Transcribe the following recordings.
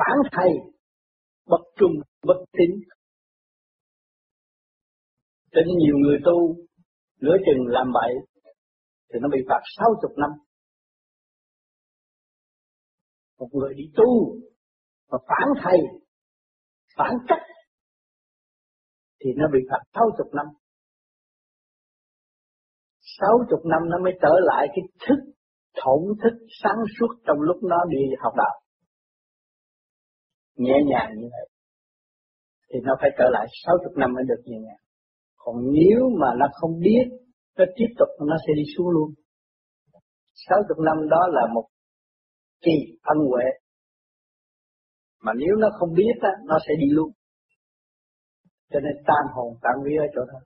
phản thầy, bất trung, bất tín. Cho nên nhiều người tu, nửa chừng làm bậy, thì nó bị phạt sáu chục năm. Một người đi tu, mà phản thầy, phản cách, thì nó bị phạt sáu chục năm. Sáu chục năm nó mới trở lại cái thức, thổn thức sáng suốt trong lúc nó đi học đạo nhẹ nhàng như vậy thì nó phải trở lại sáu chục năm mới được nhẹ nhàng. Còn nếu mà nó không biết nó tiếp tục nó sẽ đi xuống luôn. sáu chục năm đó là một kỳ ân huệ. Mà nếu nó không biết á, nó sẽ đi luôn. Cho nên tan hồn tan vía ở chỗ đó.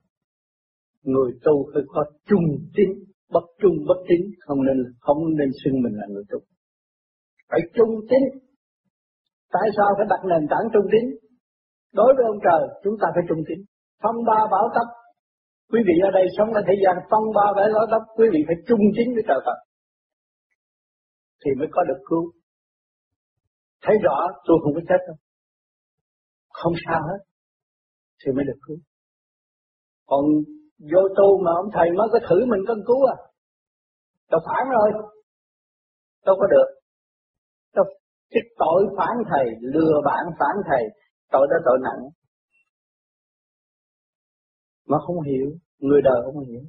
Người tu phải có trung tín bất trung bất tín không nên không nên xưng mình là người tu. Phải trung tín tại sao phải đặt nền tảng trung tín? Đối với ông trời, chúng ta phải trung tín. Phong ba bảo tấp quý vị ở đây sống ở thế gian phong ba bảo tấp quý vị phải trung tín với trời Phật. Thì mới có được cứu. Thấy rõ, tôi không có chết đâu. Không sao hết. Thì mới được cứu. Còn vô tu mà ông thầy mới có thử mình cân cứu à? Tao phản rồi. Đâu có được. Tao cái tội phản thầy, lừa bạn phản thầy, tội đó tội nặng. Mà không hiểu, người đời không hiểu.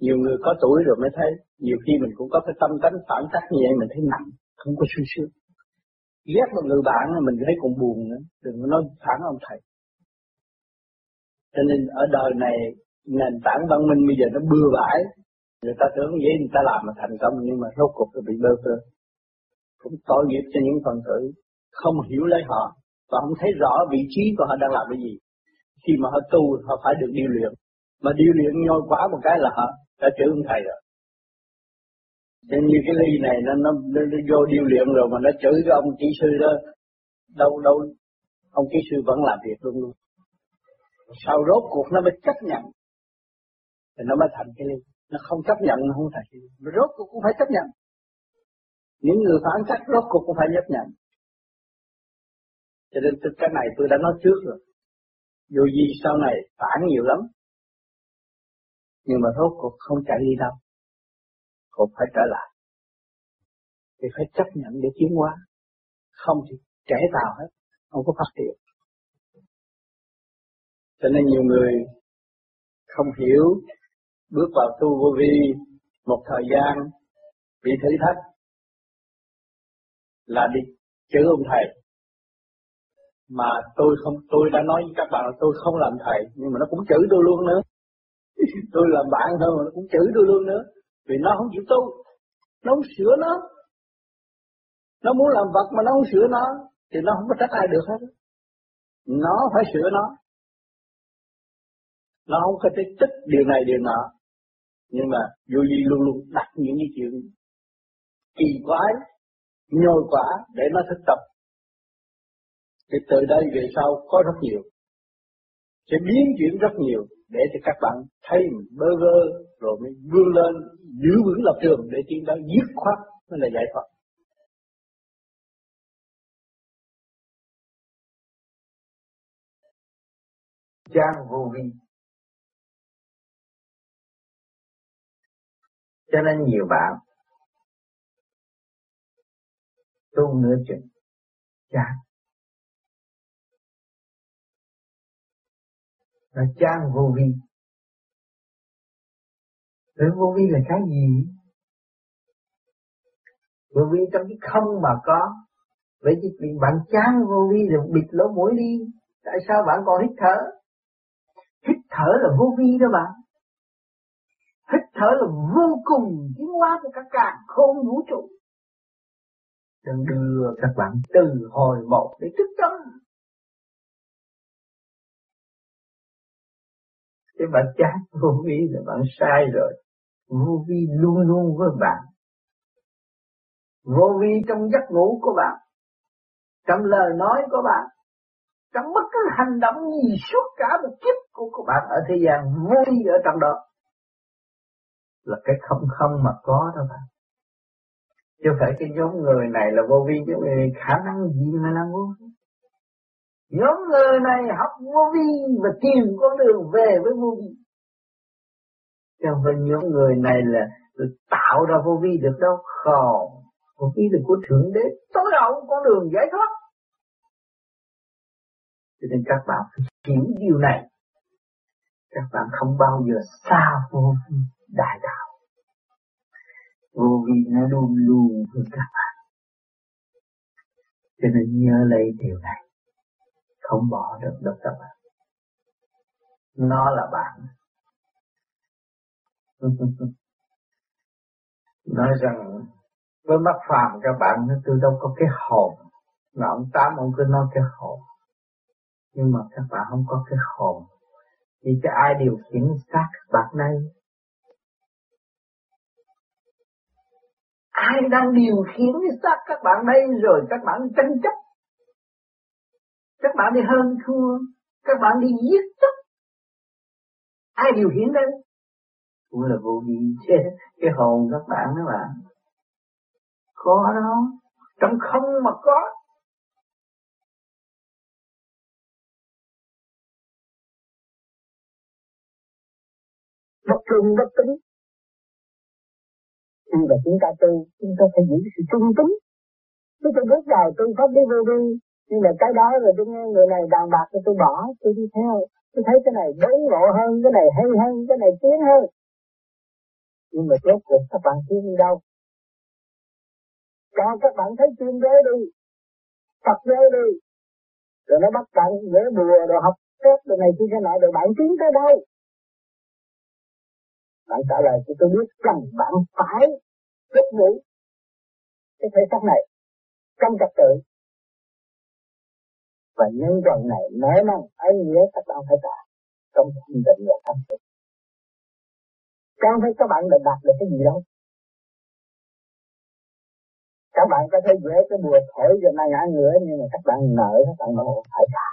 Nhiều người có tuổi rồi mới thấy, nhiều khi mình cũng có cái tâm tánh phản tác như vậy, mình thấy nặng, không có suy sướng. Ghét một người bạn mình thấy còn buồn nữa, đừng có nói phản ông thầy. Cho nên ở đời này, nền tảng văn minh bây giờ nó bừa bãi. Người ta tưởng vậy, người ta làm mà thành công, nhưng mà rốt cuộc nó bị bơ vơ cũng tội nghiệp cho những phần tử không hiểu lấy họ và không thấy rõ vị trí của họ đang làm cái gì. Khi mà họ tu họ phải được điều luyện. Mà điều luyện nhoi quá một cái là họ đã chữ ông thầy rồi. Nên như cái ly này nó, nó, nó, nó vô điều luyện rồi mà nó chửi cái ông kỹ sư đó đâu đâu ông kỹ sư vẫn làm việc luôn luôn. Sau rốt cuộc nó mới chấp nhận. Thì nó mới thành cái ly. Nó không chấp nhận nó không thành cái ly. Rốt cuộc cũng phải chấp nhận những người phản cách rốt cuộc cũng phải chấp nhận cho nên cái này tôi đã nói trước rồi. Dù gì sau này phản nhiều lắm. Nhưng mà rốt cuộc không chạy đi đâu. Cũng phải trở lại. Thì phải chấp nhận để tiến hóa. Không thì trẻ vào hết. Không có phát triển. Cho nên nhiều người không hiểu bước vào tu vô vi một thời gian bị thử thách là đi chữ ông thầy. Mà tôi không, tôi đã nói với các bạn là tôi không làm thầy, nhưng mà nó cũng chữ tôi luôn nữa. Tôi làm bạn thôi mà nó cũng chữ tôi luôn nữa. Vì nó không chịu tu, nó không sửa nó. Nó muốn làm vật mà nó không sửa nó, thì nó không có trách ai được hết. Nó phải sửa nó. Nó không có thể tích điều này, điều nọ. Nhưng mà vô gì luôn luôn đặt những cái chuyện kỳ quái nhồi quả để nó thực tập. Thì từ đây về sau có rất nhiều. Sẽ biến chuyển rất nhiều để cho các bạn thấy mình bơ vơ, rồi mới vươn lên, giữ vững lập trường để tiến tới dứt khoát mới là giải thoát. Trang vô vi. Cho nên nhiều bạn tu nửa chừng chán là trang vô vi. Rồi vô vi là cái gì? Vô vi trong cái không mà có. Vậy thì bạn chán vô vi rồi bịt lỗ mũi đi. Tại sao bạn còn hít thở? Hít thở là vô vi đó bạn. Hít thở là vô cùng tiến hóa của các càng khôn vũ trụ đang đưa các bạn từ hồi một để thức tâm Thế bạn chán vô vi là bạn sai rồi. Vô vi luôn luôn với bạn. Vô vi trong giấc ngủ của bạn. Trong lời nói của bạn. Trong bất cứ hành động gì suốt cả một kiếp của các bạn ở thế gian, vô vi ở trong đó. Là cái không không mà có đó bạn chứ phải cái nhóm người này là vô vi, chứ khả năng gì mà là vô vi. Nhóm người này học vô vi và tìm con đường về với vô vi. Chứ không phải nhóm người này là tạo ra vô vi được đâu. Không. Vô vi là của thượng đế. Tối hậu con đường giải thoát. Cho nên các bạn phải hiểu điều này. Các bạn không bao giờ xa vô vi đại đạo vô vi nó luôn luôn với các bạn cho nên nhớ lấy điều này. Không bỏ được đâu các bạn nó là bạn. Nói rằng, với mắt phàm các bạn, nó tôi đâu có cái hồn. Mà ông tám, ông cứ nói cái hồn. Nhưng mà các bạn không có cái hồn. Thì cho ai điều khiển xác các bạn đây? Ai đang điều khiển cái xác các bạn đây rồi các bạn tranh chấp? Các bạn đi hơn thua, các bạn đi giết chóc. Ai điều khiển đây? Cũng là vô vi chứ, cái hồn các bạn đó bạn có đó, trong không mà có. Bất trung bất tính khi mà chúng ta tu chúng ta phải giữ sự trung tính. Chứ tôi bước vào tôi pháp đi vô vi, nhưng mà cái đó rồi tôi nghe người này đàn bạc thì tôi bỏ, tôi đi theo. Tôi thấy cái này đốn ngộ hơn, cái này hay hơn, cái này tiến hơn. Nhưng mà rốt cuộc các bạn tiến đi đâu? Cho các bạn thấy chuyên giới đi, Phật giới đi. Rồi nó bắt bạn dễ bùa rồi học phép rồi này kia cái nọ, rồi bạn tiến tới đâu? Bạn trả lời cho tôi biết rằng bạn phải phục vụ cái thể xác này trong trật tự. Và nhân quần này nói năng ấy nghĩa các bạn phải trả trong thanh định và thanh tịnh không phải các bạn đã đạt được cái gì đâu? Các bạn có thể dễ cái bùa thổi cho này ngã ngửa, nhưng mà các bạn nợ, các bạn nợ phải trả.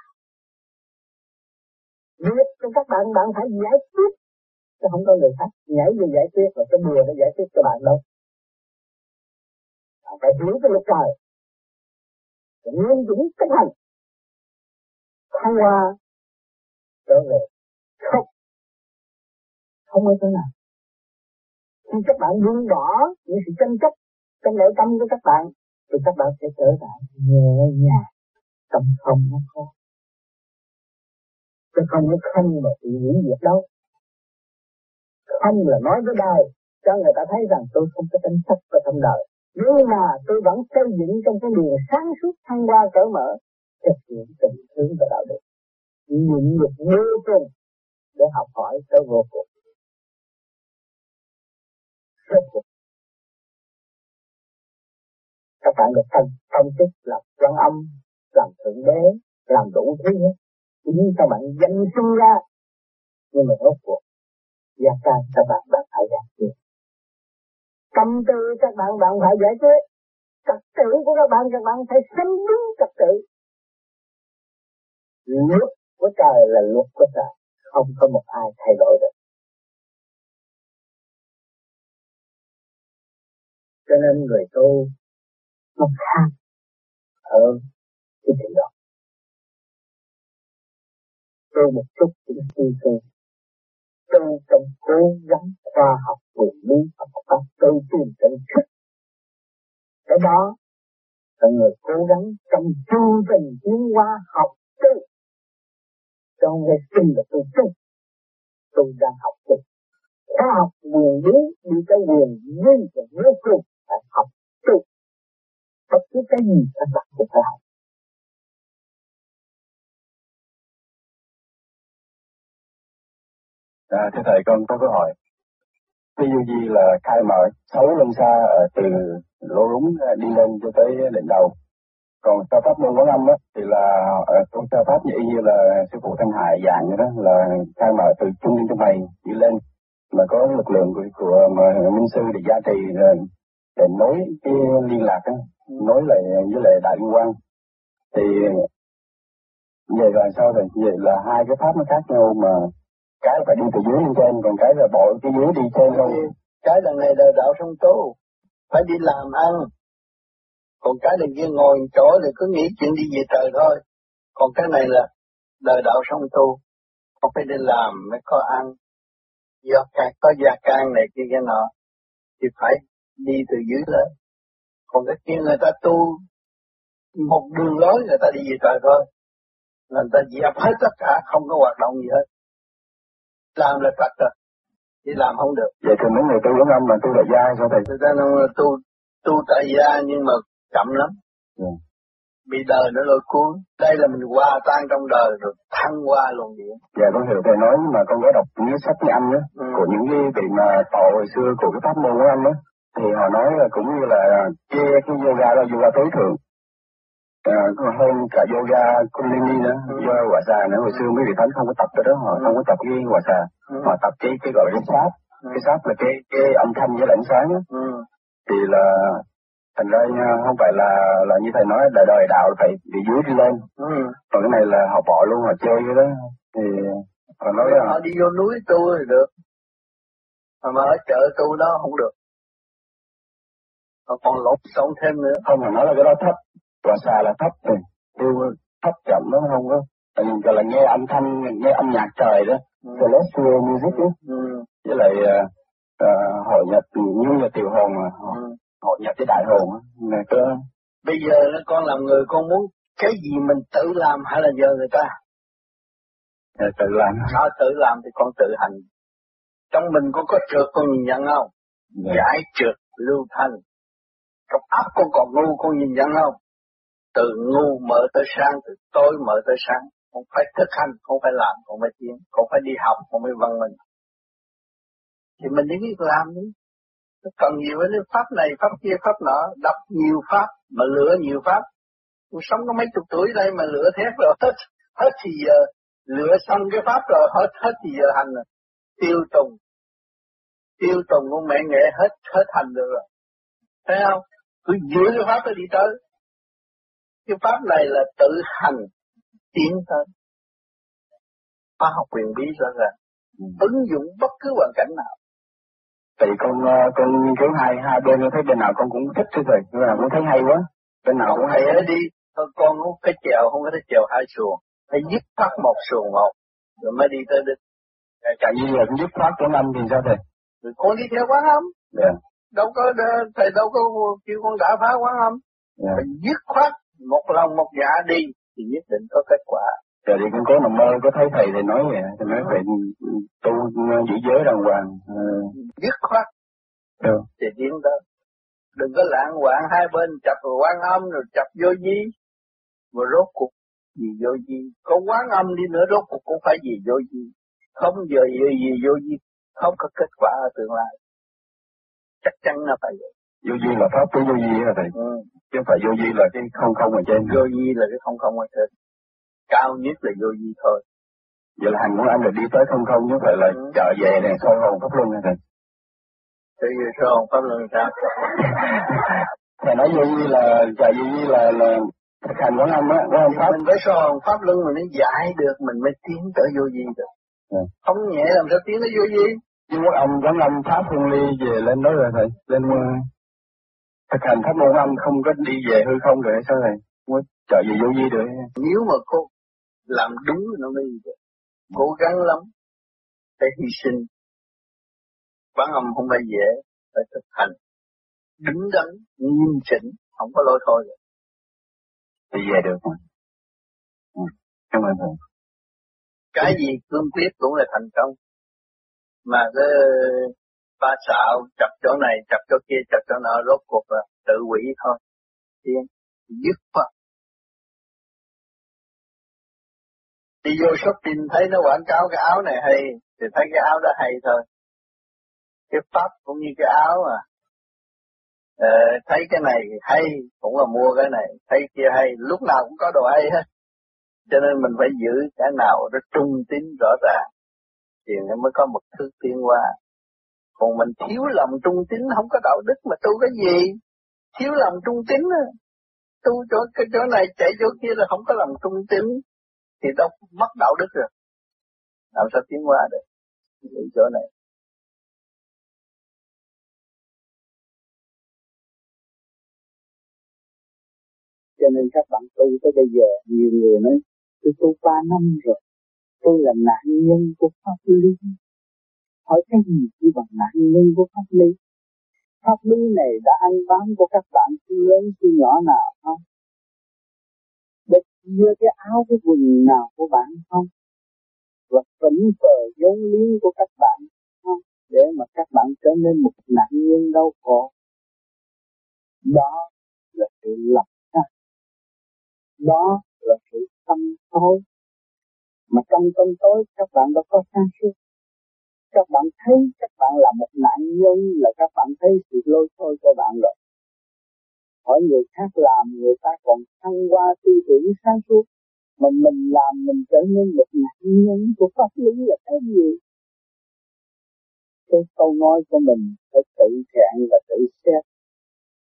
Việc cho các bạn bạn phải giải quyết, chứ không có người khác. Nhảy vô giải quyết, và cái bùa nó giải quyết cho bạn đâu bạn phải hiểu cái luật trời nguyên dũng chấp hành. Thăng hoa trở về, không. Không có chỗ nào. Khi các bạn buông bỏ những sự tranh chấp trong nội tâm của các bạn, thì các bạn sẽ trở lại nhẹ nhàng, tâm không nó có chứ không có không mà bị hủy diệt đâu. Không là nói với đời cho người ta thấy rằng tôi không có tính sách và trong đời nhưng mà tôi vẫn xây dựng trong cái đường sáng suốt thăng hoa cởi mở thực hiện tình thương và đạo đức. Nhịn nhục vô cùng để học hỏi tới vô cùng. Các bạn được thành công chức là quan âm, làm thượng đế, làm đủ thứ hết. Chính các bạn danh sinh ra, nhưng mà rốt cuộc, gia ca các bạn đã phải giải quyết tâm tư các bạn bạn phải giải quyết. Trật tự của các bạn các bạn phải sống đúng trật tự. Luật của trời là luật của trời. Không có một ai thay đổi được. Cho nên người tu nó khác ở cái trình độ tu một chút cũng suy tu tư trong cố gắng khoa học quyền lý và một cách tư tiên tận thức. Cái đó là người cố gắng trong chu trình tiến hóa học tu trong cái sinh là tôi tu tôi đang học tu khoa học quyền lý đi tới quyền lý và vô cùng phải học tu bất cứ cái gì các bạn cũng phải học À, thưa thầy con có câu hỏi. Ví dụ như là khai mở sáu lần xa ở từ lỗ rúng ờ, đi lên cho tới đỉnh đầu. Còn sa pháp môn quán âm á, thì là ờ, con sa pháp như như là sư phụ thanh hải dạng như đó là khai mở từ trung tâm trong mày đi lên mà có lực lượng của, của mà minh sư để gia trì rồi để nối cái liên lạc đó, nối lại với lại đại liên quan thì vậy là sao rồi vậy là hai cái pháp nó khác nhau mà cái phải đi từ dưới lên trên, còn cái là bộ cái dưới đi trên không ừ. cái lần này là đạo sông tu phải đi làm ăn. Còn cái này kia ngồi chỗ thì cứ nghĩ chuyện đi về trời thôi. Còn cái này là đời đạo sống tu không phải đi làm mới có ăn. Do can có gia can này kia cái nọ, thì phải đi từ dưới lên. Còn cái kia người ta tu một đường lối, người ta đi về trời thôi. Người ta dẹp hết tất cả, không có hoạt động gì hết làm là trật rồi. Đi làm không được. Vậy thì mấy người tu giống âm mà tu tại gia sao thầy? Thực ra nó tu tu tại gia nhưng mà chậm lắm. Ừ. bị đời nó lôi cuốn. Đây là mình hòa tan trong đời rồi thăng qua luôn điện dạ con hiểu thầy nói nhưng mà con có đọc những sách với anh á ừ. của những cái vị mà tổ hồi xưa của cái pháp môn của anh á thì họ nói là cũng như là chê cái yoga là yoga tối thượng à, hơn cả yoga kundalini nữa yoga quả xà nữa. Hồi xưa mấy vị thánh không có tập cái đó họ không có tập cái quả xà. Ừ. họ tập cái cái gọi là sát ừ. cái sát là cái cái âm thanh với ánh sáng á. Ừ. thì là thành ra không phải là là như thầy nói đời đời đạo phải bị dưới đi lên. Còn cái này là họ bỏ luôn họ chơi cái đó. Thì họ nói là họ đi vô núi tu thì được. Mà, mà ở chợ tu đó không được. Họ còn lột sống thêm nữa. Không mà nói là cái đó thấp và xà là thấp thì tiêu thấp chậm nó không có. Vì gọi là nghe âm thanh nghe âm nhạc trời đó. Ừ. celestial music đó Ừ. với lại uh, hội nhập như là tiểu hồn mà. Ừ. hội nhập với đại hồn là có bây giờ nó con làm người con muốn cái gì mình tự làm hay là nhờ người ta? Là tự làm. Nó tự làm thì con tự hành. Trong mình con có trượt con nhìn nhận không? Dạ. giải trượt lưu thanh. Trong óc con còn ngu con nhìn nhận không từ ngu mở tới sáng, từ tối mở tới sáng. Không phải thực hành, không phải làm, không phải tiến, không phải đi học, không phải văn minh. Thì mình đi biết làm đi. Cần nhiều cái pháp này, pháp kia, pháp nọ, đọc nhiều pháp, mà lựa nhiều pháp. Cuộc sống có mấy chục tuổi đây mà lựa thét rồi, hết hết thì giờ lựa xong cái pháp rồi, hết hết thì giờ hành rồi. Tiêu tùng. Tiêu tùng con mẹ nghệ hết hết hành được rồi. Thấy không? Cứ giữ cái pháp đó đi tới cái pháp này là tự hành tiến tới khoa học quyền bí rõ ràng ứng dụng bất cứ hoàn cảnh nào Tại vì con ờ, con nghiên cứu hai hai bên con thấy bên nào con cũng thích chứ thầy, bên nào cũng thấy hay quá. Bên nào cũng hay. ấy đi con không cái chèo không có thể chèo hai xuồng phải dứt phát một xuồng một rồi mới đi tới đích Cả như là dứt khoát của năm thì sao thầy? rồi con đi theo quán âm Dạ. đâu có thầy đâu có kêu con đã phá quán âm Dạ. phải dứt khoát một lòng một dạ đi thì nhất định có kết quả. Giờ thì con có nằm mơ có thấy thầy thì nói vậy, thì nói phải tu giữ giới đàng hoàng. Ờ, dứt khoát. Ừ. thì tiến tới đừng có lãng quạng hai bên chập rồi quan âm rồi chập vô di mà rốt cuộc gì vô di có quán âm đi nữa rốt cuộc cũng phải gì vô di không giờ gì gì vô di không có kết quả ở tương lai. Chắc chắn là phải vậy Vô vi là pháp của vô vi hả thầy? ừ. Chứ không phải vô vi là cái không không ở trên. vô di là cái không không ở trên cao nhất là vô di thôi Vậy là hành của anh là đi tới không không chứ phải là Ừ. trở về này soi hồn pháp luân hả thầy? Thế vì sao không pháp luân sao Thầy nói vô vi là chạy vô vi là là thực hành của năm á, của ông pháp. mình phải so hồn pháp luân mình mới giải được mình mới tiến tới vô di được Ừ. không nhẹ làm sao tiến tới vô di Nhưng ông có năm pháp hương ly về lên đó rồi thầy, lên thực hành pháp môn âm không có đi về hư không rồi sao? Không có trở về vô vi được. nếu mà cô làm đúng nó mới được cố gắng lắm phải hy sinh quán âm không phải dễ phải thực hành đứng đắn nghiêm chỉnh không có lỗi thôi được. Đi về được mà. Ừ. Cảm ơn thầy. cái gì cương quyết cũng là thành công mà cái ba xạo chập chỗ này chập chỗ kia chập chỗ nọ rốt cuộc là tự quỷ thôi. Tiên dứt khoát. Đi vô shopping thấy nó quảng cáo cái áo này hay thì thấy cái áo đó hay thôi. Cái pháp cũng như cái áo mà ờ, thấy cái này hay cũng là mua cái này thấy kia hay lúc nào cũng có đồ hay hết. Cho nên mình phải giữ cái nào nó trung tín rõ ràng thì nó mới có một thứ tiến qua còn mình thiếu lòng trung tín không có đạo đức mà tu cái gì? Thiếu lòng trung tín á. Tu chỗ, cái chỗ này chạy chỗ kia là không có lòng trung tín. Thì đâu mất đạo đức rồi. Làm sao tiến qua được? Đi chỗ này. Cho nên các bạn tu tới bây giờ, nhiều người nói, tôi tu ba năm rồi, tôi là nạn nhân của pháp lý hỏi cái gì chỉ bằng nạn nhân của pháp lý. Pháp lý này đã ăn bám của các bạn từ lớn từ nhỏ nào không? Để chia cái áo cái quần nào của bạn không? Và phấn cờ vốn liếng của các bạn không? Để mà các bạn trở nên một nạn nhân đau khổ. Đó là sự lập ra đó là sự tâm tối. Mà trong tâm tối, các bạn đã có sáng suốt các bạn thấy các bạn là một nạn nhân, là các bạn thấy sự lôi thôi của bạn rồi. Hỏi người khác làm, người ta còn thăng qua tư tưởng sáng suốt. Mà mình làm, mình trở nên một nạn nhân của pháp lý là cái gì? Cái câu nói của mình phải tự trạng và tự xét.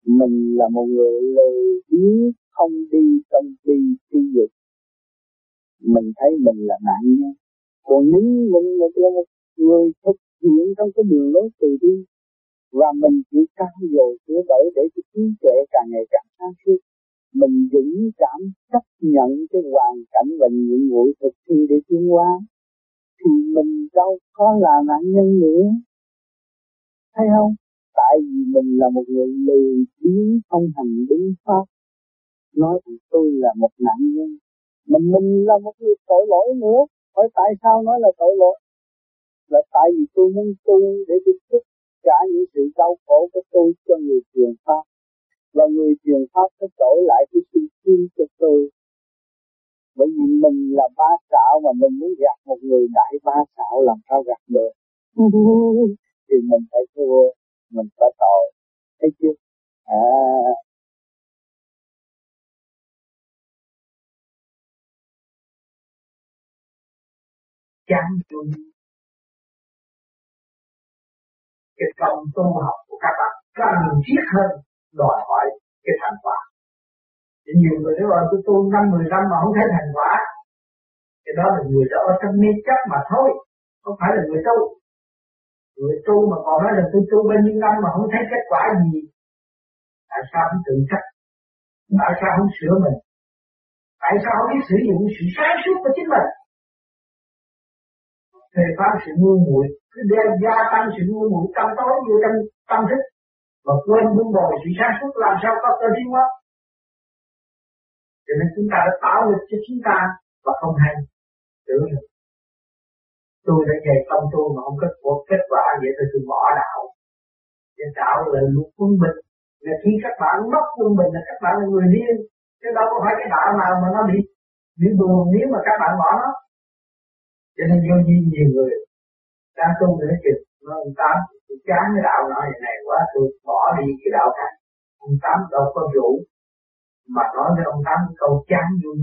Mình là một người lười biếng, không đi trong đi đi dục. Mình thấy mình là nạn nhân. Còn nếu mình là một người thực hiện trong cái đường lối từ bi, và mình chịu cao dồi sửa đổi để cái trí tuệ càng ngày càng sáng suốt. Mình dũng cảm chấp nhận cái hoàn cảnh và nhiệm vụ thực thi để tiến hóa, thì mình đâu có là nạn nhân nữa. Thấy không? Tại vì mình là một người lười biếng, không hành đúng pháp. Nói rằng tôi là một nạn nhân, mà mình là một người tội lỗi nữa. Hỏi tại sao nói là tội lỗi? Là tại vì tôi muốn tu để tôi xuất trả những sự đau khổ của tôi cho người truyền pháp. Và người truyền pháp sẽ đổi lại cái sự tin cho tôi. Bởi vì mình là ba xạo mà mình muốn gạt một người đại ba xạo làm sao gạt được? Thì mình phải thua mình phải tội. Thấy chưa? À. Chán chung cái công tu học của các bạn. Cần thiết hơn đòi hỏi cái thành quả. Thì nhiều người nói là tôi tu năm, mười năm mà không thấy thành quả. Cái đó là người đó ở trong mê chấp mà thôi, không phải là người tu. Người tu mà còn nói là tôi tu bao nhiêu năm mà không thấy kết quả gì, tại sao không tự trách? Tại sao không sửa mình? Tại sao không biết sử dụng sự sáng suốt của chính mình? Thì có sự ngu muội gia tăng sự ngu muội tâm tối vô trong tâm thức và quên buông bồi sự sáng suốt làm sao có cơ tiến hóa cho nên chúng ta đã tạo lực cho chúng ta và không hay tưởng được. tôi đã dạy tâm tu mà không kết quả kết quả vậy thì tôi bỏ đạo. Để tạo là luật quân bình. Là khi các bạn mất quân bình là các bạn là người điên. Chứ đâu có phải cái đạo nào mà nó bị bị buồn nếu mà các bạn bỏ nó. Cho nên vô duyên nhiều người đang tu nữa chừng nó, ông tám chán cái đạo nói vậy này quá, tôi bỏ đi cái đạo này ông tám đâu có rủ. Mà nói với ông tám câu chán vui.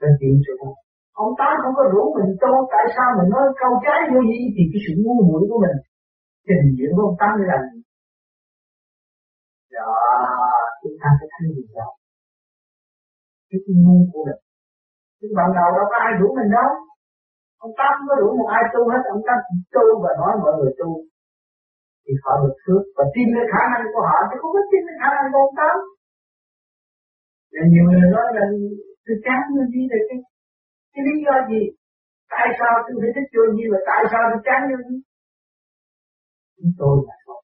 Nên chuyện sự không ông tám không có rủ mình tu, tại sao mình nói câu chán vui gì thì cái sự ngu muội của mình, trình diễn của ông tám là gì? Đó chúng ta phải thấy điều đó. Cái ngu của mình. Chứ ban đầu đâu có ai rủ mình đâu ông tám có đủ một ai tu hết, ông tám tu và nói mọi người tu. Thì họ được phước. Và tin cái khả năng của họ, chứ không có tin cái khả năng của ông tám. Nên nhiều người nói là tôi chán nên đi thì cái cái lý do gì? Tại sao tôi phải thích vô như và tại sao tôi chán như vậy? chúng tôi là thôi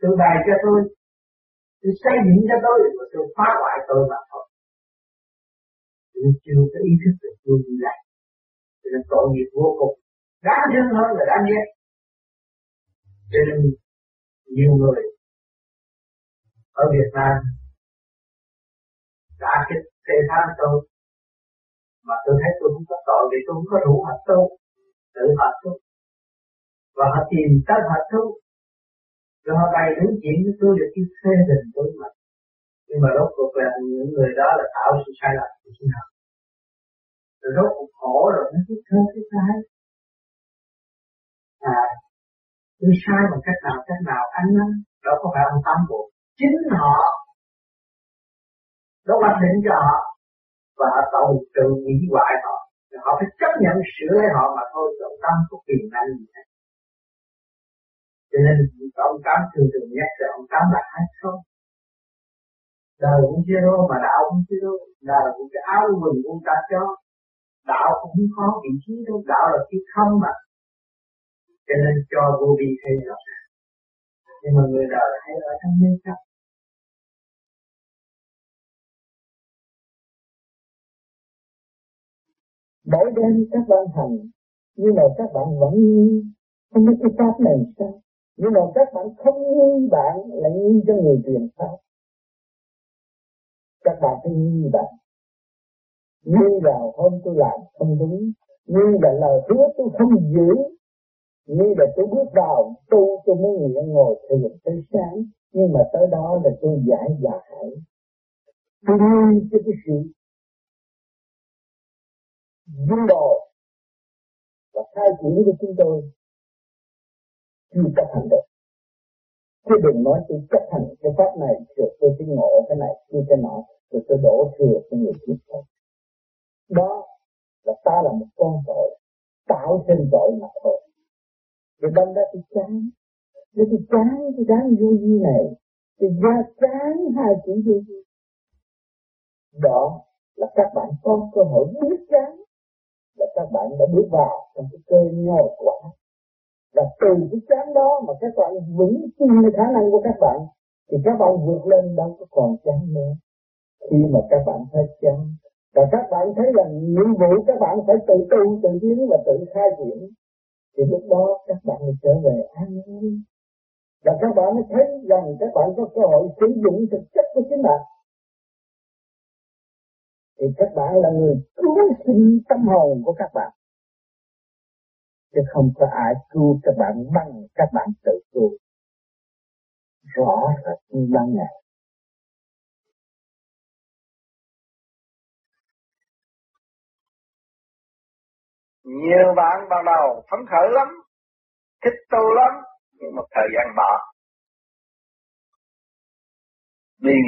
tôi bày cho tôi. Tôi xây dựng cho tôi và tôi phá hoại tôi mà thôi. Tôi chưa có ý thức được tôi như lại cho nên tội nghiệp vô cùng. Đáng thương hơn là đáng ghét. Cho nên nhiều người ở Việt Nam đã kích tê tham tôi. Mà tôi thấy tôi không có tội vì tôi không có đủ hạnh tu tự hạnh tu và họ tìm tới hạnh tu rồi họ bày những chuyện với tôi để kêu phê bình tôi mà nhưng mà rốt cuộc là những người đó là tạo sự sai lầm của chính họ rồi rốt cuộc khổ rồi nó thích thương thích sai. À tôi sai bằng cách nào cách nào anh nó đó có phải ông tâm buộc? Chính họ nó hoạch định cho họ và họ tạo tự hủy hoại họ. Họ phải chấp nhận sửa lấy họ mà thôi ông tâm có quyền năng gì hết. Cho nên, ông tám thường thường nhắc là ông tám là hai không? Đời cũng chưa đâu mà đạo cũng chưa đâu đời cũng cái áo quần cũng ta cho đạo cũng không có vị trí đâu, đạo là cái không mà. Cho nên cho vô vi thấy rõ nhưng mà người đời hay ở trong nhân cách. Mỗi đêm các bạn hành, nhưng mà các bạn vẫn không biết cái pháp này sao? Nhưng mà các bạn không nghi bạn lại nghi cho người truyền pháp. Các bạn phải nghi bạn nhưng vào hôm tôi làm không đúng, nhưng là lời hứa tôi không giữ, nhưng là tôi bước vào, tu tôi mới nguyện ngồi thiền tới sáng. Nhưng mà tới đó là tôi giải giải tôi nguyên cho cái sự dung đồ và khai triển của chúng tôi chưa chấp hành được. Chứ đừng nói tôi chấp hành cái pháp này, rồi tôi sẽ ngộ cái này kia cái nọ, rồi tôi đổ thừa cho người tiếp đó là ta là một con tội. Tạo thêm tội mà thôi. Rồi đâm ra tôi chán. Nếu tôi chán tôi chán vô vi này tôi ra chán hai chữ vô vi đó là các bạn có cơ hội biết chán. Là các bạn đã bước vào trong cái cơ nhồi quả. Và từ cái chán đó mà các bạn vững tin khả năng của các bạn, thì các bạn vượt lên đâu có còn chán nữa. Khi mà các bạn thấy chán và các bạn thấy rằng nhiệm vụ các bạn phải tự tu, tự tiến và tự khai triển. Thì lúc đó các bạn mới trở về an vui và các bạn mới thấy rằng các bạn có cơ hội sử dụng thực chất của chính bạn. Thì các bạn là người cứu sinh tâm hồn của các bạn. Chứ không có ai cứu các bạn bằng các bạn tự cứu. Rõ rệt như ban ngày. Nhiều bạn ban đầu phấn khởi lắm thích tu lắm nhưng một thời gian bỏ. Vì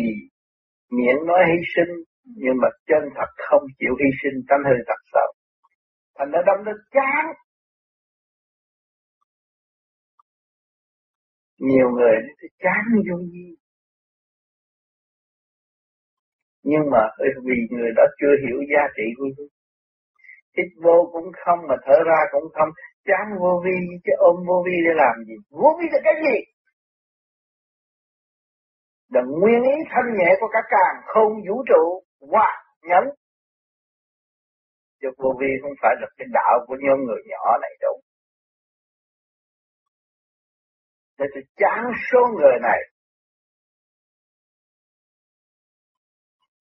miệng nói hy sinh nhưng mà chân thật không chịu hy sinh tánh hư thật sợ thành nó đâm nó chán. Nhiều người nó chán vô nhiên, nhưng mà vì người đó chưa hiểu giá trị của nó hít vô cũng không mà thở ra cũng không. Chán vô vi, chứ ôm vô vi để làm gì? Vô vi là cái gì? Là nguyên ý thanh nhẹ của cả càng không vũ trụ, hòa nhẫn. Chứ vô vi không phải là cái đạo của nhóm người nhỏ này đâu. Để tôi chán số người này.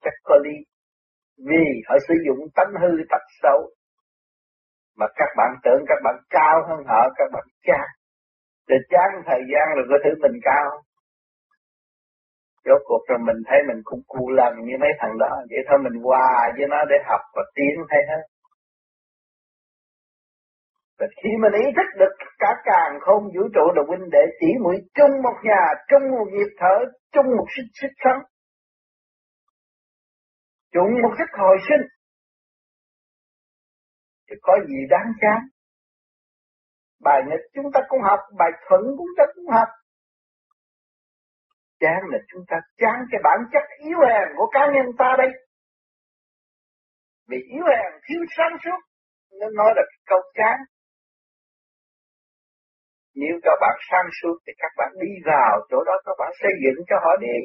Chắc có lý. Vì họ sử dụng tánh hư tật xấu mà các bạn tưởng các bạn cao hơn họ các bạn chán để chán thời gian rồi có thứ mình cao Rốt cuộc rồi mình thấy mình cũng cu lần như mấy thằng đó Vậy thôi mình qua với nó để học và tiến hay hết và khi mình ý thức được cả càng không vũ trụ là huynh đệ chỉ mũi chung một nhà, chung một nhịp thở, chung một sức sức sống. Chung một sức hồi sinh. Thì có gì đáng chán. Bài nhật chúng ta cũng học, bài thuận chúng ta cũng học. Chán là chúng ta chán cái bản chất yếu hèn của cá nhân ta đây. Vì yếu hèn thiếu sáng suốt, nên nói là câu chán nếu các bạn sang suốt thì các bạn đi vào chỗ đó các bạn xây dựng cho họ đi.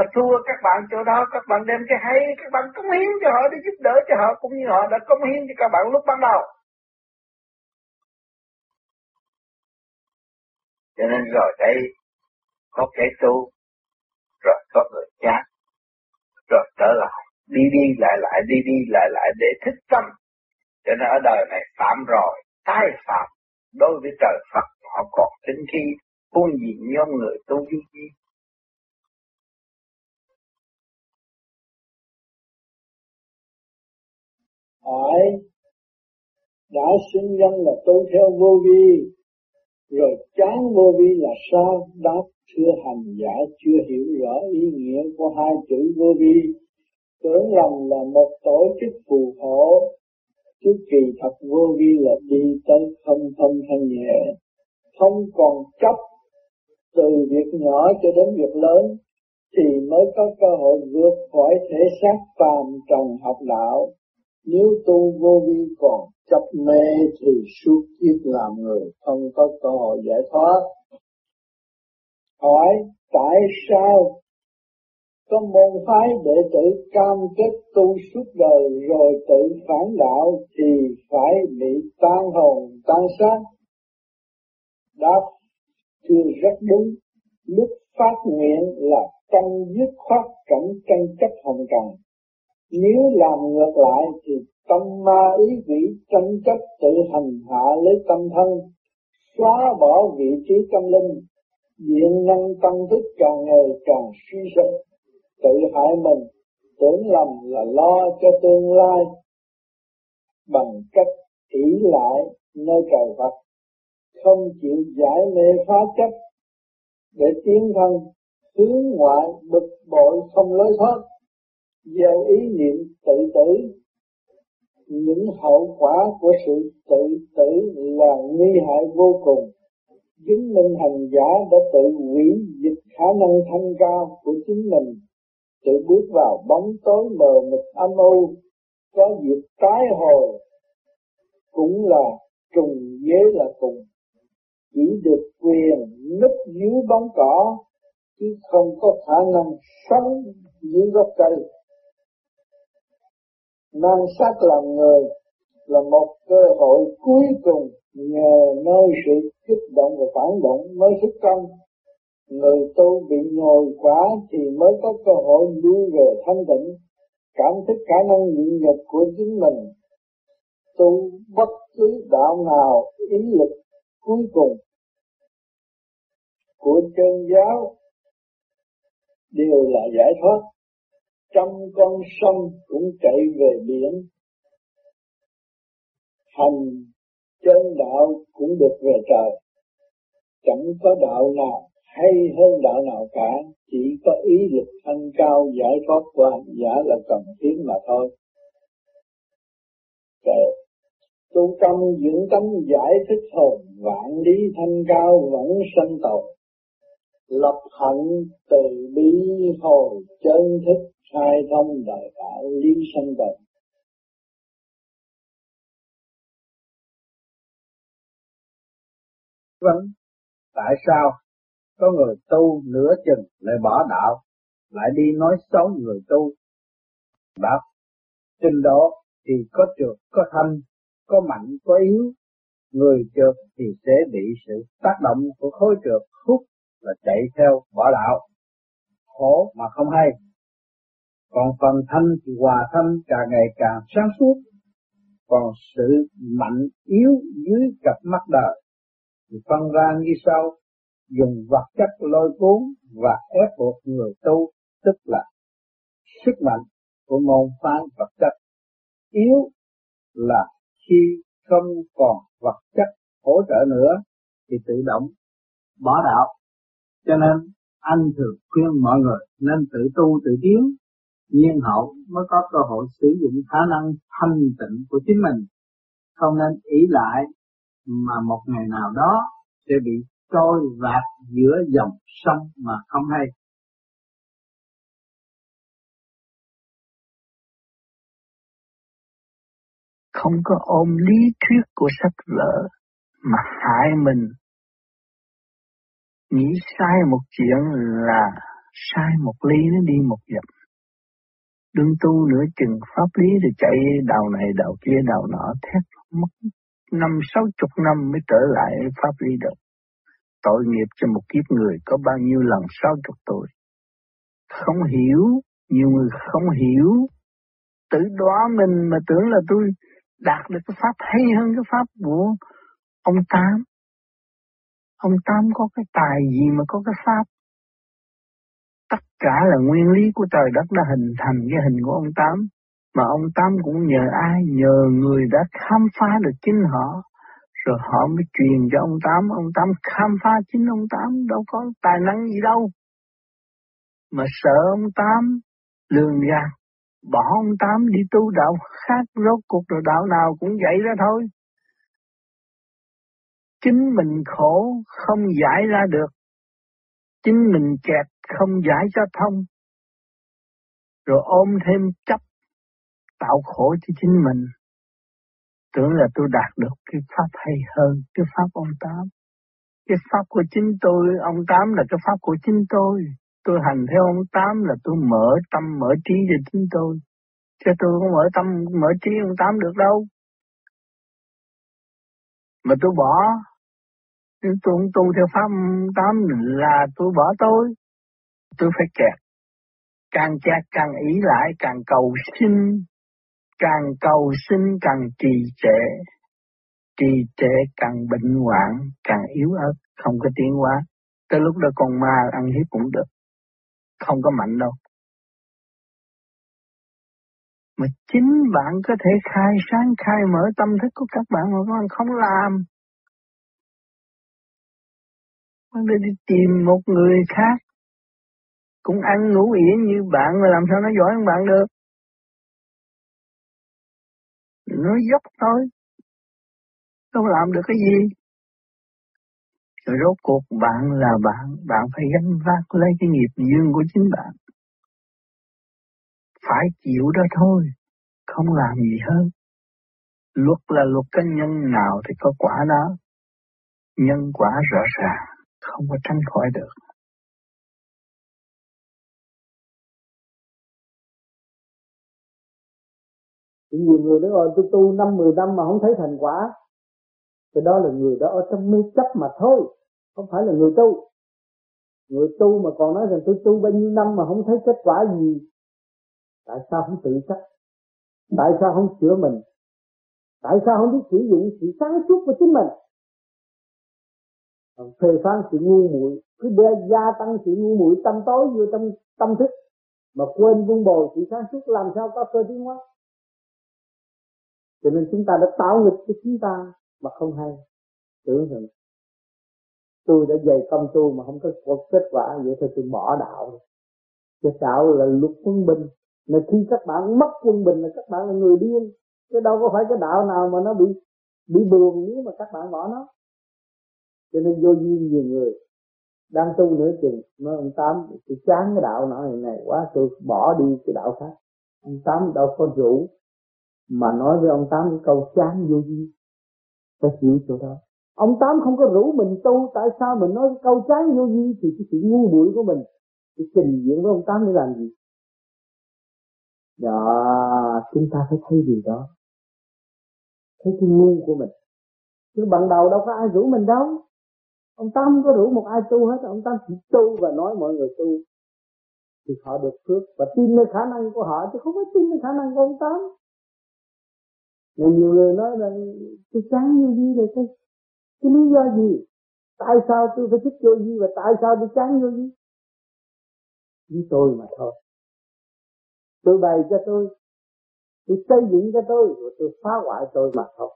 Họ thua các bạn chỗ đó, các bạn đem cái hay, các bạn cống hiến cho họ để giúp đỡ cho họ cũng như họ đã cống hiến cho các bạn lúc ban đầu. Cho nên rồi đây có kẻ tu, rồi có người chát, rồi trở lại, đi đi lại lại, đi đi lại lại để thích tâm. Cho nên ở đời này phạm rồi, tái phạm đối với trời Phật họ còn tính khi buôn gì nhóm người tu duy di phải đã sinh nhân là tu theo vô vi, rồi chán vô vi là sao? Đáp, thưa hành giả, chưa hiểu rõ ý nghĩa của hai chữ vô vi. Tưởng rằng là một tổ chức phù hộ, chứ kỳ thật vô vi là đi tới không thân thanh nhẹ. Không còn chấp, từ việc nhỏ cho đến việc lớn, thì mới có cơ hội vượt khỏi thể xác phàm trần học đạo. Nếu tu vô vi còn chấp mê thì suốt kiếp làm người không có cơ hội giải thoát. Hỏi tại sao có môn phái đệ tử cam kết tu suốt đời rồi tự phản đạo thì phải bị tan hồn tan xác? Đáp chưa rất đúng, lúc phát nguyện là trong dứt khoát cảnh tranh chấp hồng trần. Nếu làm ngược lại thì tâm ma ý vị tranh chấp tự hành hạ lấy tâm thân, xóa bỏ vị trí tâm linh, diện năng tâm thức càng ngày càng suy sụp, tự hại mình, tưởng lầm là lo cho tương lai bằng cách ỷ lại nơi trời Phật, không chịu giải mê phá chấp để tiến thân hướng ngoại bực bội không lối thoát gieo ý niệm tự tử. Những hậu quả của sự tự tử là nguy hại vô cùng. Chứng minh hành giả đã tự hủy diệt khả năng thanh cao của chính mình. Tự bước vào bóng tối mờ mịt âm u, có dịp tái hồi. Cũng là trùng dế là cùng. Chỉ được quyền núp dưới bóng cỏ, chứ không có khả năng sống dưới gốc cây mang xác làm người là một cơ hội cuối cùng nhờ nơi sự kích động và phản động mới thức công người tu bị nhồi quá thì mới có cơ hội lui về thanh tịnh, cảm thức khả năng nhịn nhục của chính mình tu bất cứ đạo nào, ý lực cuối cùng của chân giáo đều là giải thoát trong con sông cũng chạy về biển. Hành chân đạo cũng được về trời. Chẳng có đạo nào hay hơn đạo nào cả, chỉ có ý lực thanh cao giải thoát của hành giả là cần thiết mà thôi. Kệ. Tu tâm dưỡng tâm giải thích hồn vạn lý thanh cao vẫn sanh tồn lập hạnh từ bi hồi chân thức khai thông đại đạo lý sanh tồn Vâng, tại sao có người tu nửa chừng lại bỏ đạo, lại đi nói xấu người tu? Đáp, trình độ thì có trượt, có thanh, có mạnh, có yếu. Người trượt thì sẽ bị sự tác động của khối trượt hút là chạy theo bỏ đạo khổ mà không hay còn phần thanh thì hòa thanh càng ngày càng sáng suốt. Còn sự mạnh yếu dưới cặp mắt đời thì phân ra như sau. Dùng vật chất lôi cuốn và ép buộc người tu tức là sức mạnh của môn phái vật chất. Yếu là khi không còn vật chất hỗ trợ nữa thì tự động bỏ đạo. Cho nên anh thường khuyên mọi người nên tự tu tự tiến, nhiên hậu mới có cơ hội sử dụng khả năng thanh tịnh của chính mình. Không nên ý lại mà một ngày nào đó sẽ bị trôi vạt giữa dòng sông mà không hay. Không có ôm lý thuyết của sách vở mà hại mình nghĩ sai một chuyện là sai một ly nó đi một dặm. Đương tu nửa chừng pháp lý thì chạy đầu này đầu kia đầu nọ thét mất năm sáu chục năm mới trở lại pháp lý được. Tội nghiệp cho một kiếp người có bao nhiêu lần sáu chục tuổi. Không hiểu, nhiều người không hiểu. Tự đoá mình mà tưởng là tôi đạt được cái pháp hay hơn cái pháp của ông Tám. Ông Tám có cái tài gì mà có cái pháp? Cả là nguyên lý của trời đất đã hình thành cái hình của ông Tám. Mà ông Tám cũng nhờ ai? Nhờ người đã khám phá được chính họ. Rồi họ mới truyền cho ông Tám. Ông Tám khám phá chính ông Tám. Đâu có tài năng gì đâu. Mà sợ ông Tám lường gạt. Bỏ ông Tám đi tu đạo khác. Rốt cuộc rồi đạo nào cũng vậy đó thôi chính mình khổ không giải ra được chính mình kẹt không giải cho thông, rồi ôm thêm chấp, tạo khổ cho chính mình. Tưởng là tôi đạt được cái pháp hay hơn cái pháp ông Tám. Cái pháp của chính tôi, ông Tám là cái pháp của chính tôi. Tôi hành theo ông Tám là tôi mở tâm, mở trí cho chính tôi. Chứ tôi không mở tâm, mở trí ông Tám được đâu. Mà tôi bỏ, tôi không tu theo pháp ông Tám là tôi bỏ tôi. Tôi phải kẹt. Càng kẹt càng ý lại, càng cầu xin, càng cầu xin càng trì trệ, trì trệ càng bệnh hoạn, càng yếu ớt, không có tiến hóa. Tới lúc đó con ma ăn hiếp cũng được, không có mạnh đâu. Mà chính bạn có thể khai sáng, khai mở tâm thức của các bạn mà các bạn không làm. Bạn đi tìm một người khác, cũng ăn ngủ yên như bạn mà làm sao nó giỏi hơn bạn được. Nó dốc thôi, không làm được cái gì. Rồi rốt cuộc bạn là bạn, bạn phải gánh vác lấy cái nghiệp dương của chính bạn. Phải chịu đó thôi, không làm gì hơn. Luật là luật cái nhân nào thì có quả đó. Nhân quả rõ ràng, không có tránh khỏi được. Nhiều người nói rồi tôi tu năm, mười năm mà không thấy thành quả. Thì đó là người đó ở trong mê chấp mà thôi, không phải là người tu. Người tu mà còn nói rằng, tôi tu bao nhiêu năm mà không thấy kết quả gì. Tại sao không tự trách? Tại sao không sửa mình? Tại sao không biết sử dụng sự sáng suốt của chính mình? Phê phán sự ngu muội, cứ đe gia tăng sự ngu muội, tâm tối vô trong tâm thức, mà quên vun bồi sự sáng suốt, làm sao có cơ tiến hóa? Cho nên chúng ta đã tạo nghịch cho chúng ta mà không hay. Tưởng rằng tôi đã dày công tu mà không có kết quả vậy thì tôi bỏ đạo. Cái đạo là luật quân bình. Mà khi các bạn mất quân bình là các bạn là người điên. Chứ đâu có phải cái đạo nào mà nó bị bị buồn nếu mà các bạn bỏ nó. Cho nên vô duyên nhiều người đang tu nửa chừng. Nói ông tám tôi chán cái đạo nói này, này quá tôi bỏ đi cái đạo khác. Ông tám đâu có rủ mà nói với ông tám cái câu chán vô duy phải hiểu chỗ đó. Ông tám không có rủ mình tu, tại sao mình nói cái câu chán vô duy thì cái sự ngu muội của mình, cái trình diễn với ông tám để làm gì? Đó chúng ta phải thấy điều đó. Thấy cái ngu của mình. Chứ ban đầu đâu có ai rủ mình đâu. Ông tám không có rủ một ai tu hết. Ông tám chỉ tu và nói mọi người tu. Thì họ được phước. Và tin nơi khả năng của họ chứ không phải tin nơi khả năng của ông tám. Nên nhiều người nói là tôi chán như gì là cái, cái lý do gì? Tại sao tôi phải thích vô gì và tại sao tôi chán vô gì? Với tôi mà thôi. Tôi bày cho tôi tôi xây dựng cho tôi rồi tôi phá hoại tôi mà thôi.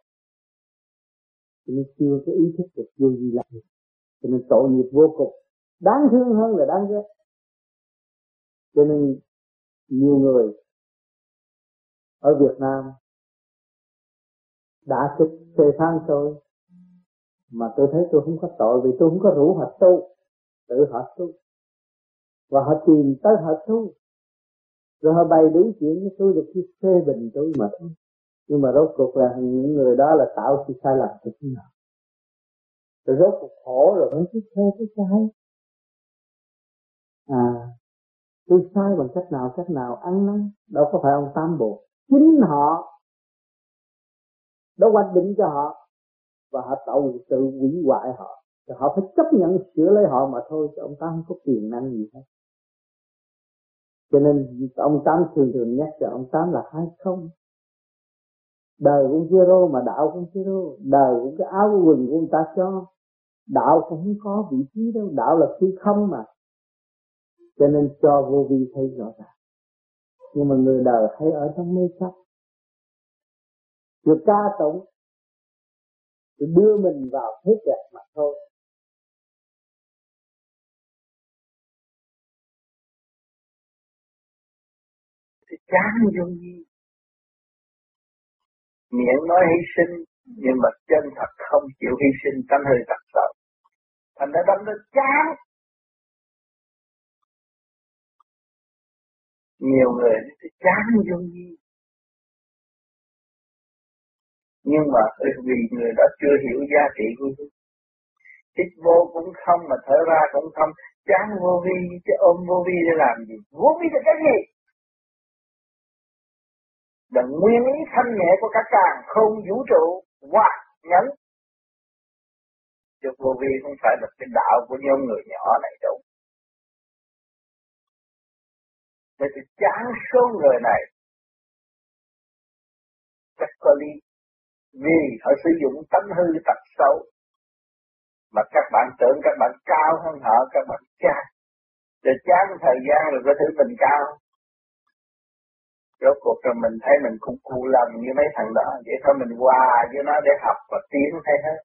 Cho nên chưa có ý thức được vô gì làm cho nên tội nghiệp vô cùng. Đáng thương hơn là đáng ghét. Cho nên nhiều người ở Việt Nam đã kích phê phán tôi mà tôi thấy tôi không có tội vì tôi không có rủ họ tu, tự họ tu. Và họ tìm tới họ tu. Rồi họ bày đủ chuyện với tôi được khi phê bình tôi mà thôi. Nhưng mà rốt cuộc là những người đó là tạo sự sai lầm cho chúng nào rồi rốt cuộc khổ rồi mới biết phê cái sai. À tôi sai bằng cách nào cách nào ăn năn đâu có phải ông tam bộ chính họ đã hoạch định cho họ. Và họ tạo sự hủy hoại họ. Thì họ phải chấp nhận sửa lấy họ mà thôi, chứ ông ta không có quyền năng gì hết. Cho nên, ông tám thường thường nhắc cho ông tám là hai không? Đời cũng zero mà đạo cũng zero đời cũng cái áo quần của người ta cho. Đạo cũng không có vị trí đâu. Đạo là phi không mà. Cho nên cho vô vi thấy rõ ràng. Nhưng mà người đời thấy ở trong mê chấp được ca tụng rồi đưa mình vào thế đẹp mà thôi. Thì chán vô gì miệng nói hy sinh, nhưng mà chân thật không chịu hy sinh, tâm hơi thật sợ thành ra đâm lên chán. Nhiều người thì chán vô gì nhưng mà vì người đó chưa hiểu giá trị của chúng hít vô cũng không mà thở ra cũng không. Chán vô vi, chứ ôm vô vi để làm gì? Vô vi là cái gì? Là nguyên ý thanh nhẹ của các càng không vũ trụ và nhấn chứ vô vi không phải là cái đạo của nhóm người nhỏ này đâu. Nên thì chán số người này, chắc có lý vì họ sử dụng tánh hư tật xấu. Mà các bạn tưởng các bạn cao hơn họ các bạn chán. Rồi chán thời gian rồi có thứ mình cao. Rốt cuộc rồi mình thấy mình cũng cu lầm như mấy thằng đó. Vậy thôi mình qua với nó để học và tiến thay hết.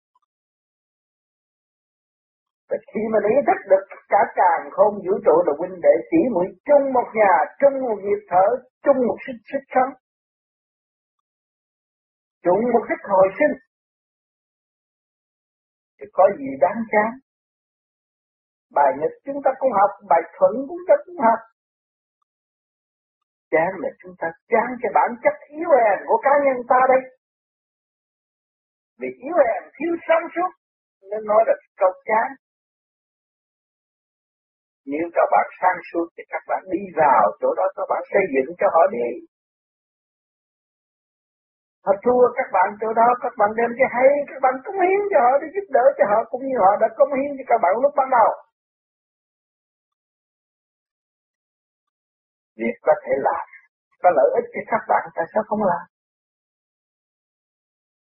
Và khi mình ý thức được cả càng không vũ trụ là huynh đệ chỉ mũi chung một nhà, chung một nhịp thở, chung một sức sức sống. Chúng một sức hồi sinh. Thì có gì đáng chán. Bài nhật chúng ta cũng học, bài thuận chúng ta cũng học. Chán là chúng ta chán cái bản chất yếu hèn của cá nhân ta đây. Vì yếu hèn thiếu sáng suốt nên nói là câu chán nếu các bạn sáng suốt thì các bạn đi vào chỗ đó các bạn xây dựng cho họ đi. Họ thua các bạn chỗ đó, các bạn đem cái hay, các bạn cống hiến cho họ để giúp đỡ cho họ cũng như họ đã cống hiến cho các bạn lúc ban đầu. Việc có thể làm, có lợi ích cho các bạn, tại sao không làm?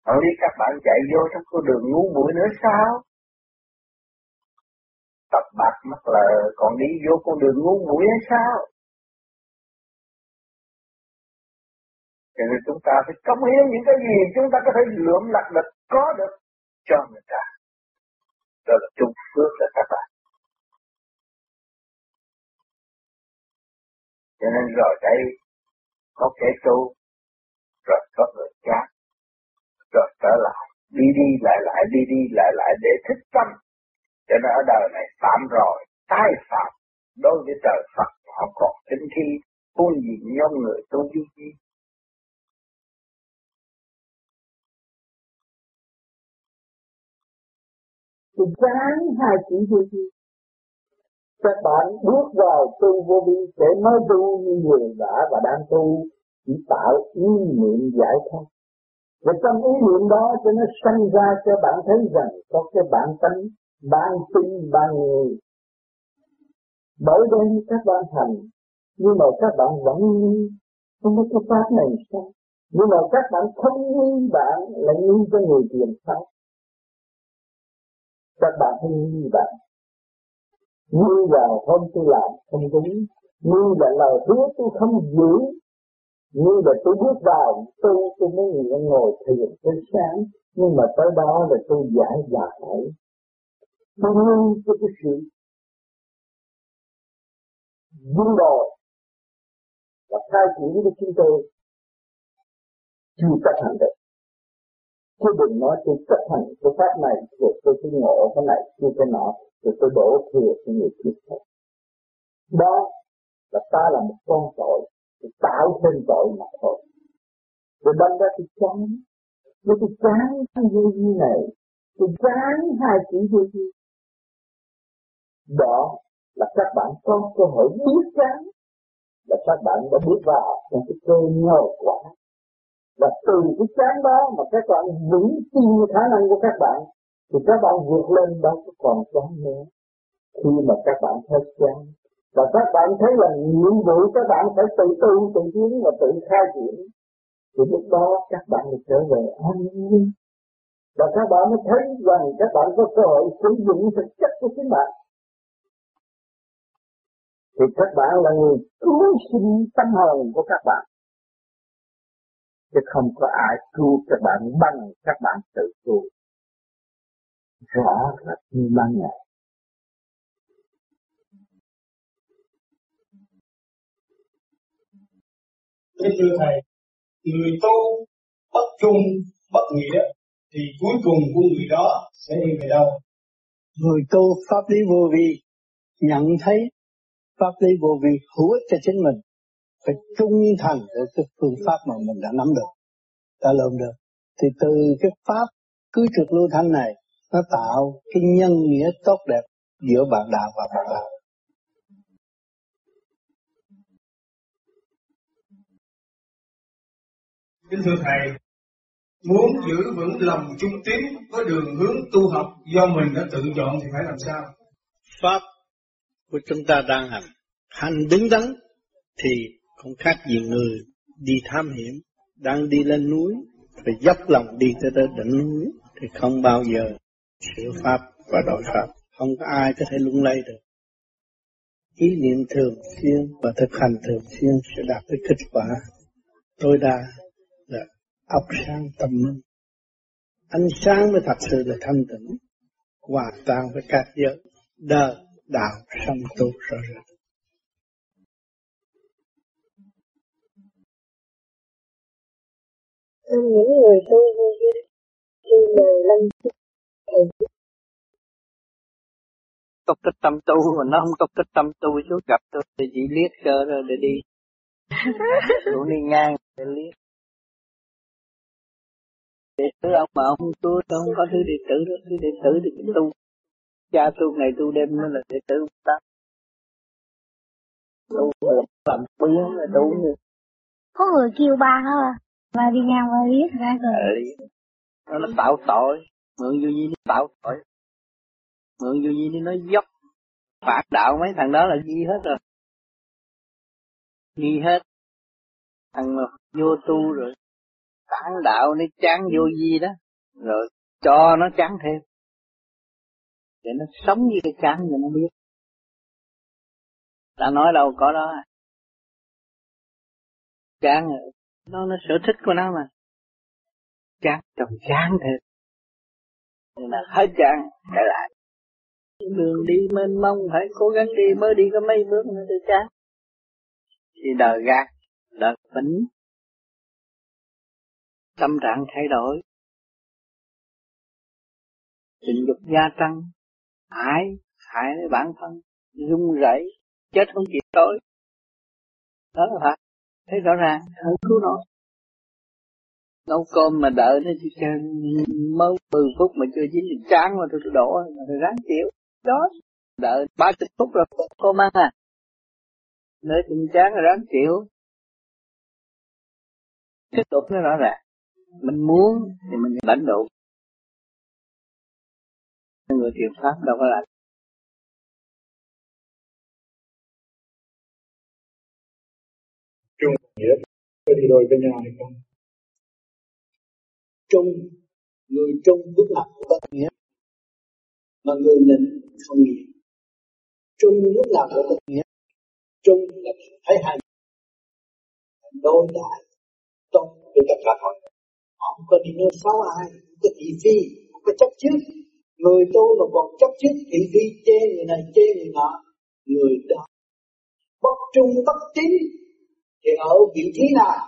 Họ đi các bạn chạy vô trong con đường ngu muội nữa sao? tập bạc mất lờ còn đi vô con đường ngu muội hay sao? Cho nên chúng ta phải cống hiến những cái gì chúng ta có thể lượm lặt được có được cho người ta. Đó là trung phước cho các bạn. Cho nên rồi đây có kẻ tu, rồi có người chán, rồi trở lại, đi đi lại lại, đi đi lại lại để thích tâm cho nên ở đời này phạm rồi, tai phạm. Đối với trời Phật họ còn tính thi, buôn gì nhóm người tu duy chi. Thì ráng hai chữ vô vi. Các bạn bước vào tu vô vi để mới tu như người đã và đang tu, chỉ tạo ý niệm giải thoát. Và trong ý niệm đó cho nó sanh ra cho bạn thấy rằng có cái bản tánh ban tin ban người bởi đây các bạn thành nhưng mà các bạn vẫn nghi, không có cái pháp này sao nhưng mà các bạn không nghi bạn lại nghi cho người tiền sao? Các bạn không như vậy. Như vào hôm tôi làm không đúng. Như là lời hứa tôi không giữ. Như là tôi bước vào. Tu tôi mới ngồi thiền tới sáng. Nhưng mà tới đó là tôi giải giải tôi luôn cho cái sự vun đồi và khai triển với chúng tôi chưa chấp hành được. Chứ đừng nói tôi chấp hành cái pháp này rồi tôi cứ ngộ cái này kia cái nọ rồi tôi đổ thừa cho người kia. Thôi. Đó là ta là một con tội tôi tạo thêm tội mà thôi. Rồi đâm ra tôi chán, nếu tôi chán cái vô như này, tôi chán hai chữ vô như đó là các bạn có cơ hội biết chán. Là các bạn đã bước vào trong cái cơ nhờ quả và từ cái chán đó mà các bạn vững tin khả năng của các bạn, thì các bạn vượt lên đó có còn chán nữa. Khi mà các bạn thấy chán. Và các bạn thấy là nhiệm vụ các bạn phải tự tu, tự tiến và tự khai triển, thì lúc đó các bạn được trở về an nhiên. Và các bạn mới thấy rằng các bạn có cơ hội sử dụng thực chất của chính bạn. Thì các bạn là người cứu sinh tâm hồn của các bạn chứ không có ai cứu các bạn bằng các bạn tự cứu rõ là như ban ngày. Thế thưa Thầy, người tu bất trung, bất nghĩa thì cuối cùng của người đó sẽ đi về đâu? Người tu pháp lý vô vi nhận thấy pháp lý vô vi hữu ích cho chính mình phải trung thành với cái phương pháp mà mình đã nắm được đã lượm được thì từ cái pháp cứ trực lưu thanh này nó tạo cái nhân nghĩa tốt đẹp giữa bạn đạo và bạn đạo Kính thưa Thầy, muốn giữ vững lòng trung tín với đường hướng tu học do mình đã tự chọn thì phải làm sao? Pháp của chúng ta đang hành, hành đứng đắn thì không khác gì người đi tham hiểm, đang đi lên núi, phải dốc lòng đi tới tới đỉnh núi thì không bao giờ sửa Pháp và đổi Pháp, không có ai có thể lung lay được. Ý niệm thường xuyên và thực hành thường xuyên sẽ đạt tới kết quả tối đa là ốc sáng tâm minh. Ánh sáng mới thật sự là thanh tịnh, hòa tan với các giới, đời, đạo, sanh tu rõ ràng. Những người tu vô vi khi mà lâm thầy có cái tâm tu mà nó không có cái tâm tu chú gặp tôi thì chỉ liếc cơ rồi để đi. Cũng đi ngang để liếc. Đệ tử ông mà ông tu tôi không có thứ đệ tử đó thứ đệ tử thì tu. Cha tu ngày tu đêm mới là đệ tử ta. Tu làm biến là tu có người kêu ba hả và đi ngang qua biết ra rồi ờ, nó, nó tạo tội. Mượn vô gì nó tạo tội. Mượn vô gì nó dốc. Phản đạo mấy thằng đó là gì hết rồi. Nghi hết. Thằng mà vô tu rồi. Phản đạo nó chán vô gì đó. Rồi cho nó chán thêm. Để nó sống như cái chán rồi nó biết. Đã nói đâu có đó. Chán rồi nó là sở thích của nó mà. Chán chồng chán thêm nhưng mà hết chán, trở lại. Đường đi mênh mông, phải cố gắng đi mới đi có mấy bước nữa để chán. Thì đời gạt đời tỉnh. Tâm trạng thay đổi. Tình dục gia tăng. Hại hại bản thân. Run rẩy, chết không kịp tối đó là phải thấy rõ ràng. Không cứu nổi nấu cơm mà đợi nó chỉ chơi mới 10 phút mà chưa chín thì chán mà tôi đổ rồi ráng chịu. Đó đợi ba chục phút rồi cô ăn à. Nơi chừng chán rồi ráng chịu. Tiếp tục nó rõ ràng. Mình muốn thì mình lãnh độ người thiền pháp đâu có làm trung nghĩa. Có đi đôi với nhau hay không? Trung, người trung bước mặt bất nghĩa, mà người nịnh không nghĩa trung lúc nào cũng bất nghĩa, trung là thấy hai đôi đại trong với tất cả mọi họ không có đi nơi xấu ai, không có thị phi, không có chấp trước. Người tôi mà còn chấp trước thị phi, chê người này, chê người nọ, người đó. Bất trung bất chính thì ở vị trí nào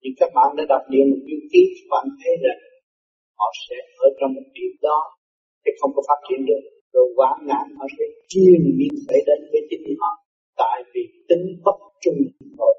thì các bạn đã đọc điện một chữ ký các bạn thấy rằng họ sẽ ở trong một điểm đó thì không có phát triển được. Rồi quá ngạn họ sẽ chuyên nhiên phải đến với chính họ. Tại vì tính bất trung rồi